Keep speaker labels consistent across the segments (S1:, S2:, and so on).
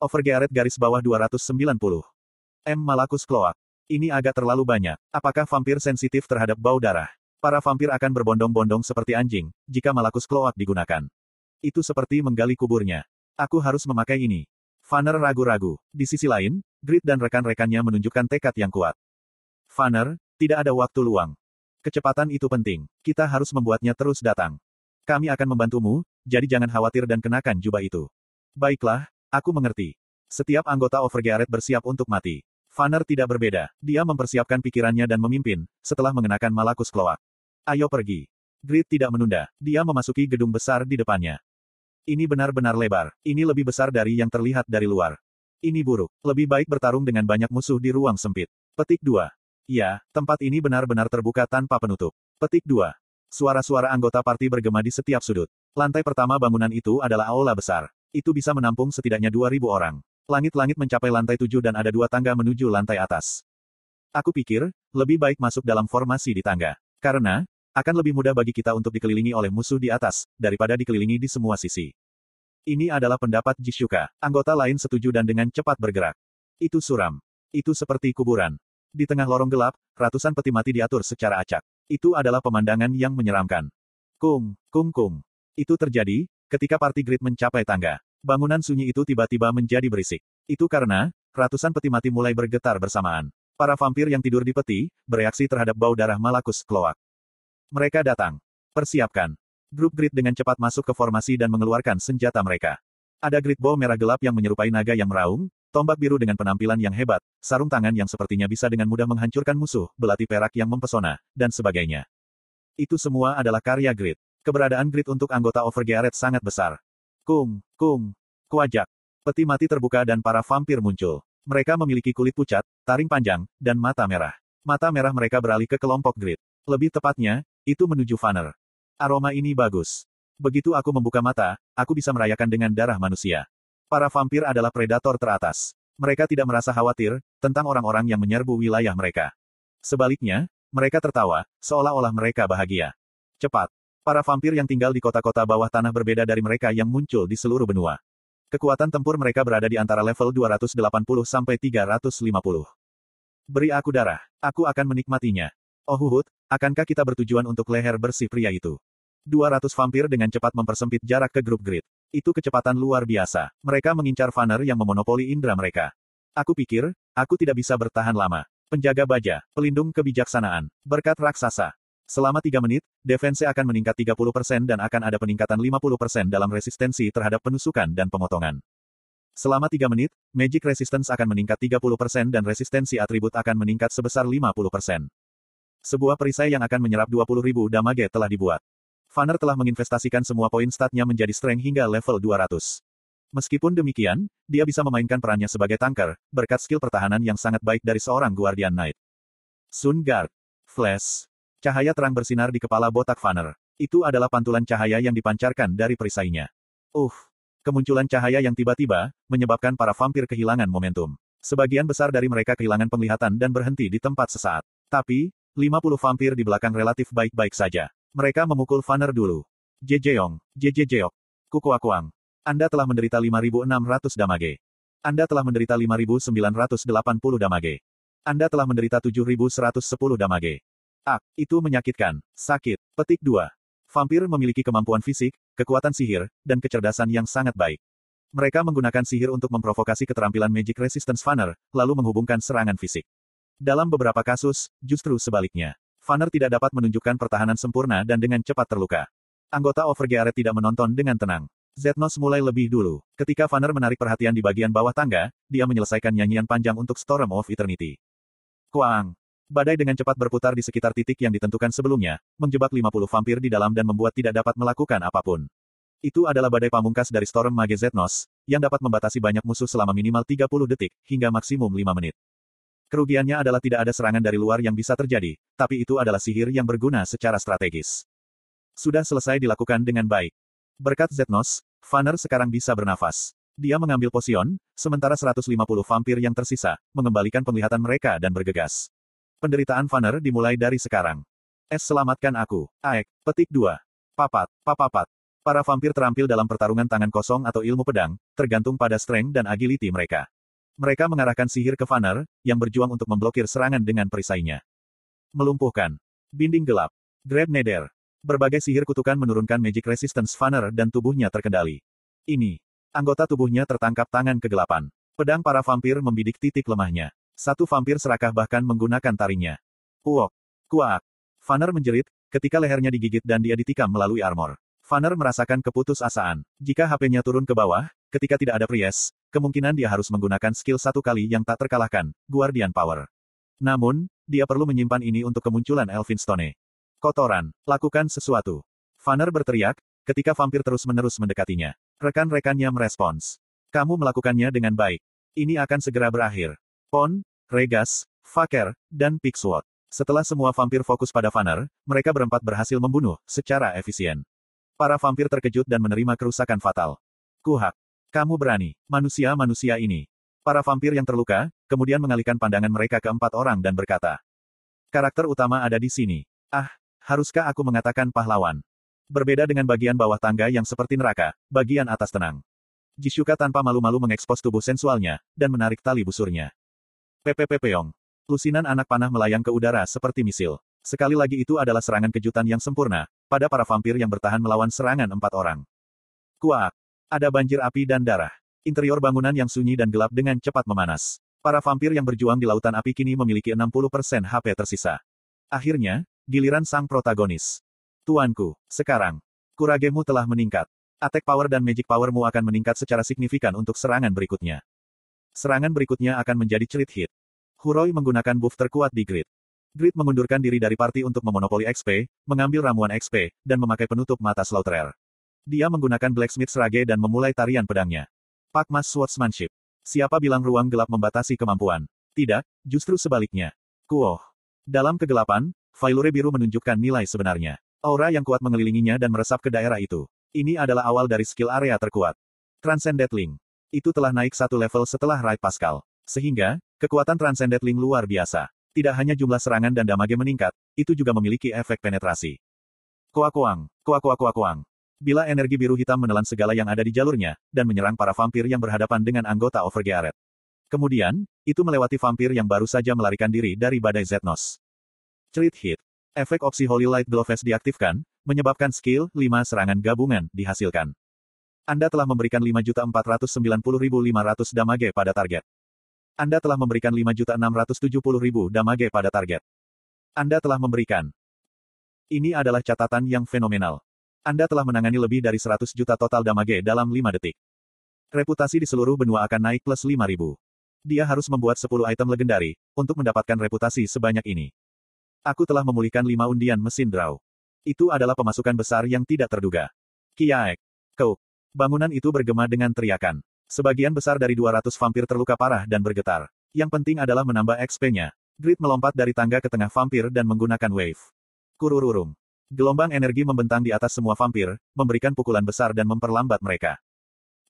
S1: Overgearet garis bawah 290. M. Malakus Cloak. Ini agak terlalu banyak. Apakah vampir sensitif terhadap bau darah? Para vampir akan berbondong-bondong seperti anjing, jika Malakus Cloak digunakan. Itu seperti menggali kuburnya. Aku harus memakai ini. Vanner ragu-ragu. Di sisi lain, Grid dan rekan-rekannya menunjukkan tekad yang kuat. Vanner, tidak ada waktu luang. Kecepatan itu penting. Kita harus membuatnya terus datang. Kami akan membantumu, jadi jangan khawatir dan kenakan jubah itu. Baiklah, aku mengerti. Setiap anggota Overgearet bersiap untuk mati. Vanner tidak berbeda. Dia mempersiapkan pikirannya dan memimpin, setelah mengenakan Malakus Cloak. Ayo pergi. Grid tidak menunda. Dia memasuki gedung besar di depannya. Ini benar-benar lebar. Ini lebih besar dari yang terlihat dari luar. Ini buruk. Lebih baik bertarung dengan banyak musuh di ruang sempit. Petik 2. Ya, tempat ini benar-benar terbuka tanpa penutup. Petik 2. Suara-suara anggota parti bergema di setiap sudut. Lantai pertama bangunan itu adalah aula besar. Itu bisa menampung setidaknya 2000 orang. Langit-langit mencapai lantai tujuh dan ada dua tangga menuju lantai atas. Aku pikir, lebih baik masuk dalam formasi di tangga. Karena, akan lebih mudah bagi kita untuk dikelilingi oleh musuh di atas, daripada dikelilingi di semua sisi. Ini adalah pendapat Jishuka. Anggota lain setuju dan dengan cepat bergerak. Itu suram. Itu seperti kuburan. Di tengah lorong gelap, ratusan peti mati diatur secara acak. Itu adalah pemandangan yang menyeramkan. Kung, kung kung. Itu terjadi, ketika party grid mencapai tangga. Bangunan sunyi itu tiba-tiba menjadi berisik. Itu karena, ratusan peti mati mulai bergetar bersamaan. Para vampir yang tidur di peti, bereaksi terhadap bau darah Malakus Kloak. Mereka datang. Persiapkan. Grup grid dengan cepat masuk ke formasi dan mengeluarkan senjata mereka. Ada grid bow merah gelap yang menyerupai naga yang meraung, tombak biru dengan penampilan yang hebat, sarung tangan yang sepertinya bisa dengan mudah menghancurkan musuh, belati perak yang mempesona, dan sebagainya. Itu semua adalah karya grid. Keberadaan grid untuk anggota Overgearet sangat besar. Kung, kung, kuajak. Peti mati terbuka dan para vampir muncul. Mereka memiliki kulit pucat, taring panjang, dan mata merah. Mata merah mereka beralih ke kelompok grid. Lebih tepatnya, itu menuju Vanner. Aroma ini bagus. Begitu aku membuka mata, aku bisa merayakan dengan darah manusia. Para vampir adalah predator teratas. Mereka tidak merasa khawatir tentang orang-orang yang menyerbu wilayah mereka. Sebaliknya, mereka tertawa, seolah-olah mereka bahagia. Cepat, Para vampir yang tinggal di kota-kota bawah tanah berbeda dari mereka yang muncul di seluruh benua. Kekuatan tempur mereka berada di antara level 280 sampai 350. Beri aku darah. Aku akan menikmatinya. Oh Huhut, akankah kita bertujuan untuk leher bersih pria itu? 200 vampir dengan cepat mempersempit jarak ke grup grid. Itu kecepatan luar biasa. Mereka mengincar Vanner yang memonopoli indera mereka. Aku pikir, aku tidak bisa bertahan lama. Penjaga baja, pelindung kebijaksanaan, berkat raksasa, Selama 3 menit, defense akan meningkat 30% dan akan ada peningkatan 50% dalam resistensi terhadap penusukan dan pemotongan. Selama 3 menit, Magic Resistance akan meningkat 30% dan resistensi atribut akan meningkat sebesar 50%. Sebuah perisai yang akan menyerap 20.000 damage telah dibuat. Vanner telah menginvestasikan semua poin statnya menjadi strength hingga level 200. Meskipun demikian, dia bisa memainkan perannya sebagai tanker, berkat skill pertahanan yang sangat baik dari seorang Guardian Knight. Sun Guard. Flash. Cahaya terang bersinar di kepala botak Vanner. Itu adalah pantulan cahaya yang dipancarkan dari perisainya. Uh, kemunculan cahaya yang tiba-tiba, menyebabkan para vampir kehilangan momentum. Sebagian besar dari mereka kehilangan penglihatan dan berhenti di tempat sesaat. Tapi, 50 vampir di belakang relatif baik-baik saja. Mereka memukul Vanner dulu. Jejeong, Jejejeok, Kukuakuang. Anda telah menderita 5.600 damage. Anda telah menderita 5.980 damage. Anda telah menderita 7.110 damage. Ak, itu menyakitkan. Sakit. Petik 2. Vampir memiliki kemampuan fisik, kekuatan sihir, dan kecerdasan yang sangat baik. Mereka menggunakan sihir untuk memprovokasi keterampilan Magic Resistance Vanner, lalu menghubungkan serangan fisik. Dalam beberapa kasus, justru sebaliknya. Vanner tidak dapat menunjukkan pertahanan sempurna dan dengan cepat terluka. Anggota Overgearet tidak menonton dengan tenang. Zetnos mulai lebih dulu. Ketika Vanner menarik perhatian di bagian bawah tangga, dia menyelesaikan nyanyian panjang untuk Storm of Eternity. Kuang, Badai dengan cepat berputar di sekitar titik yang ditentukan sebelumnya, menjebak 50 vampir di dalam dan membuat tidak dapat melakukan apa pun. Itu adalah badai pamungkas dari Storm Mage Zetnos, yang dapat membatasi banyak musuh selama minimal 30 detik, hingga maksimum 5 menit. Kerugiannya adalah tidak ada serangan dari luar yang bisa terjadi, tapi itu adalah sihir yang berguna secara strategis. Sudah selesai dilakukan dengan baik. Berkat Zetnos, Vanner sekarang bisa bernafas. Dia mengambil posion, sementara 150 vampir yang tersisa, mengembalikan penglihatan mereka dan bergegas. Penderitaan Vanner dimulai dari sekarang. Es selamatkan aku. Aek, petik 2. Papat, papapat. Para vampir terampil dalam pertarungan tangan kosong atau ilmu pedang, tergantung pada strength dan agility mereka. Mereka mengarahkan sihir ke Vanner, yang berjuang untuk memblokir serangan dengan perisainya. Melumpuhkan. Binding gelap. Grab Nether. Berbagai sihir kutukan menurunkan magic resistance Vanner dan tubuhnya terkendali. Ini. Anggota tubuhnya tertangkap tangan kegelapan. Pedang para vampir membidik titik lemahnya. Satu vampir serakah bahkan menggunakan taringnya. Uok. Kuak. Vanner menjerit, ketika lehernya digigit dan dia ditikam melalui armor. Vanner merasakan keputusasaan. Jika HP-nya turun ke bawah, ketika tidak ada Priest, kemungkinan dia harus menggunakan skill satu kali yang tak terkalahkan, Guardian Power. Namun, dia perlu menyimpan ini untuk kemunculan Elphinstone. Kotoran, lakukan sesuatu. Vanner berteriak, ketika vampir terus-menerus mendekatinya. Rekan-rekannya merespons. Kamu melakukannya dengan baik. Ini akan segera berakhir. Pon, Regas, Faker, dan Pixwot. Setelah semua vampir fokus pada Vanner, mereka berempat berhasil membunuh, secara efisien. Para vampir terkejut dan menerima kerusakan fatal. Kuhak. Kamu berani, manusia-manusia ini. Para vampir yang terluka, kemudian mengalihkan pandangan mereka ke empat orang dan berkata. Karakter utama ada di sini. Ah, haruskah aku mengatakan pahlawan? Berbeda dengan bagian bawah tangga yang seperti neraka, bagian atas tenang. Jisuka tanpa malu-malu mengekspos tubuh sensualnya, dan menarik tali busurnya. PPP Peong. Lusinan anak panah melayang ke udara seperti misil. Sekali lagi itu adalah serangan kejutan yang sempurna, pada para vampir yang bertahan melawan serangan empat orang. Kuak. Ada banjir api dan darah. Interior bangunan yang sunyi dan gelap dengan cepat memanas. Para vampir yang berjuang di lautan api kini memiliki 60% HP tersisa. Akhirnya, giliran sang protagonis. Tuanku, sekarang, kuragemu telah meningkat. Attack power dan magic powermu akan meningkat secara signifikan untuk serangan berikutnya. Serangan berikutnya akan menjadi cerit hit. Huroi menggunakan buff terkuat di grid. Grid mengundurkan diri dari party untuk memonopoli XP, mengambil ramuan XP, dan memakai penutup mata Slaughterer. Dia menggunakan Blacksmith Srage dan memulai tarian pedangnya. Pak Mas Swordsmanship. Siapa bilang ruang gelap membatasi kemampuan? Tidak, justru sebaliknya. Kuoh. Dalam kegelapan, Failure biru menunjukkan nilai sebenarnya. Aura yang kuat mengelilinginya dan meresap ke daerah itu. Ini adalah awal dari skill area terkuat. Transcendent Link. Itu telah naik satu level setelah Rai Pascal. Sehingga, kekuatan Transcendent Link luar biasa. Tidak hanya jumlah serangan dan damage meningkat, itu juga memiliki efek penetrasi. Koakoang, koakoakoakoang. Bila energi biru hitam menelan segala yang ada di jalurnya, dan menyerang para vampir yang berhadapan dengan anggota Overgearet. Kemudian, itu melewati vampir yang baru saja melarikan diri dari badai Zetnos. Treat Hit. Efek opsi Holy Light Gloves diaktifkan, menyebabkan skill 5 serangan gabungan dihasilkan. Anda telah memberikan 5.490.500 damage pada target. Anda telah memberikan 5.670.000 damage pada target. Anda telah memberikan. Ini adalah catatan yang fenomenal. Anda telah menangani lebih dari 100 juta total damage dalam 5 detik. Reputasi di seluruh benua akan naik plus 5.000. Dia harus membuat 10 item legendari, untuk mendapatkan reputasi sebanyak ini. Aku telah memulihkan 5 undian mesin draw. Itu adalah pemasukan besar yang tidak terduga. Kiaek. Kau. Bangunan itu bergema dengan teriakan. Sebagian besar dari 200 vampir terluka parah dan bergetar. Yang penting adalah menambah XP-nya. Grid melompat dari tangga ke tengah vampir dan menggunakan wave. Kurururum. Gelombang energi membentang di atas semua vampir, memberikan pukulan besar dan memperlambat mereka.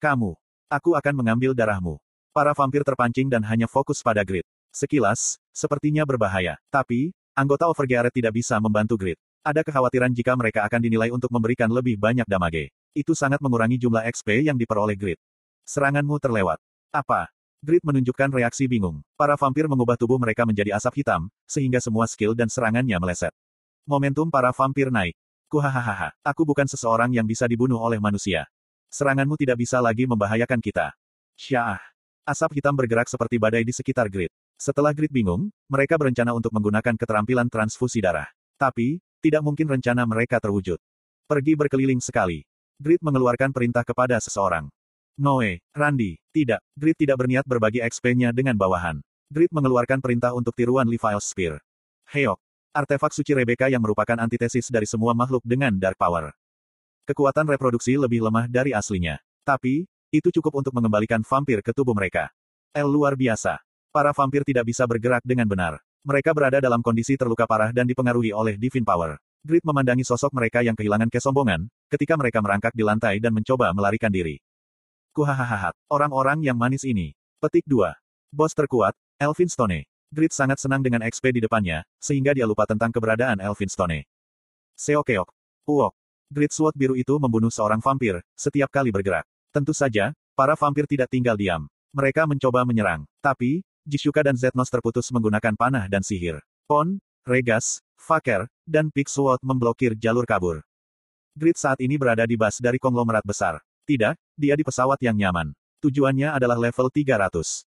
S1: Kamu. Aku akan mengambil darahmu. Para vampir terpancing dan hanya fokus pada Grid. Sekilas, sepertinya berbahaya. Tapi, anggota Overgearet tidak bisa membantu Grid. Ada kekhawatiran jika mereka akan dinilai untuk memberikan lebih banyak damage. Itu sangat mengurangi jumlah XP yang diperoleh Grid. Seranganmu terlewat. Apa? Grid menunjukkan reaksi bingung. Para vampir mengubah tubuh mereka menjadi asap hitam, sehingga semua skill dan serangannya meleset. Momentum para vampir naik. Kuhahaha, aku bukan seseorang yang bisa dibunuh oleh manusia. Seranganmu tidak bisa lagi membahayakan kita. Syah. Asap hitam bergerak seperti badai di sekitar Grid. Setelah Grid bingung, mereka berencana untuk menggunakan keterampilan transfusi darah. Tapi, tidak mungkin rencana mereka terwujud. Pergi berkeliling sekali. Grid mengeluarkan perintah kepada seseorang. Noe, Randy, tidak. Grid tidak berniat berbagi XP-nya dengan bawahan. Grid mengeluarkan perintah untuk tiruan Levi's Spear. Heok. Artefak suci Rebecca yang merupakan antitesis dari semua makhluk dengan Dark Power. Kekuatan reproduksi lebih lemah dari aslinya. Tapi, itu cukup untuk mengembalikan vampir ke tubuh mereka. El luar biasa. Para vampir tidak bisa bergerak dengan benar. Mereka berada dalam kondisi terluka parah dan dipengaruhi oleh Divine Power. Grid memandangi sosok mereka yang kehilangan kesombongan, ketika mereka merangkak di lantai dan mencoba melarikan diri. Kuhahaha, orang-orang yang manis ini. Petik 2. Bos terkuat, Elvin Stone. Grid sangat senang dengan XP di depannya, sehingga dia lupa tentang keberadaan Elvin Stone. Seokeok. Uok. Great Sword biru itu membunuh seorang vampir, setiap kali bergerak. Tentu saja, para vampir tidak tinggal diam. Mereka mencoba menyerang. Tapi, Jishuka dan Zetnos terputus menggunakan panah dan sihir. Pon, Regas, Faker, dan Pixelword memblokir jalur kabur. Grid saat ini berada di bas dari konglomerat besar. Tidak, dia di pesawat yang nyaman. Tujuannya adalah level 300.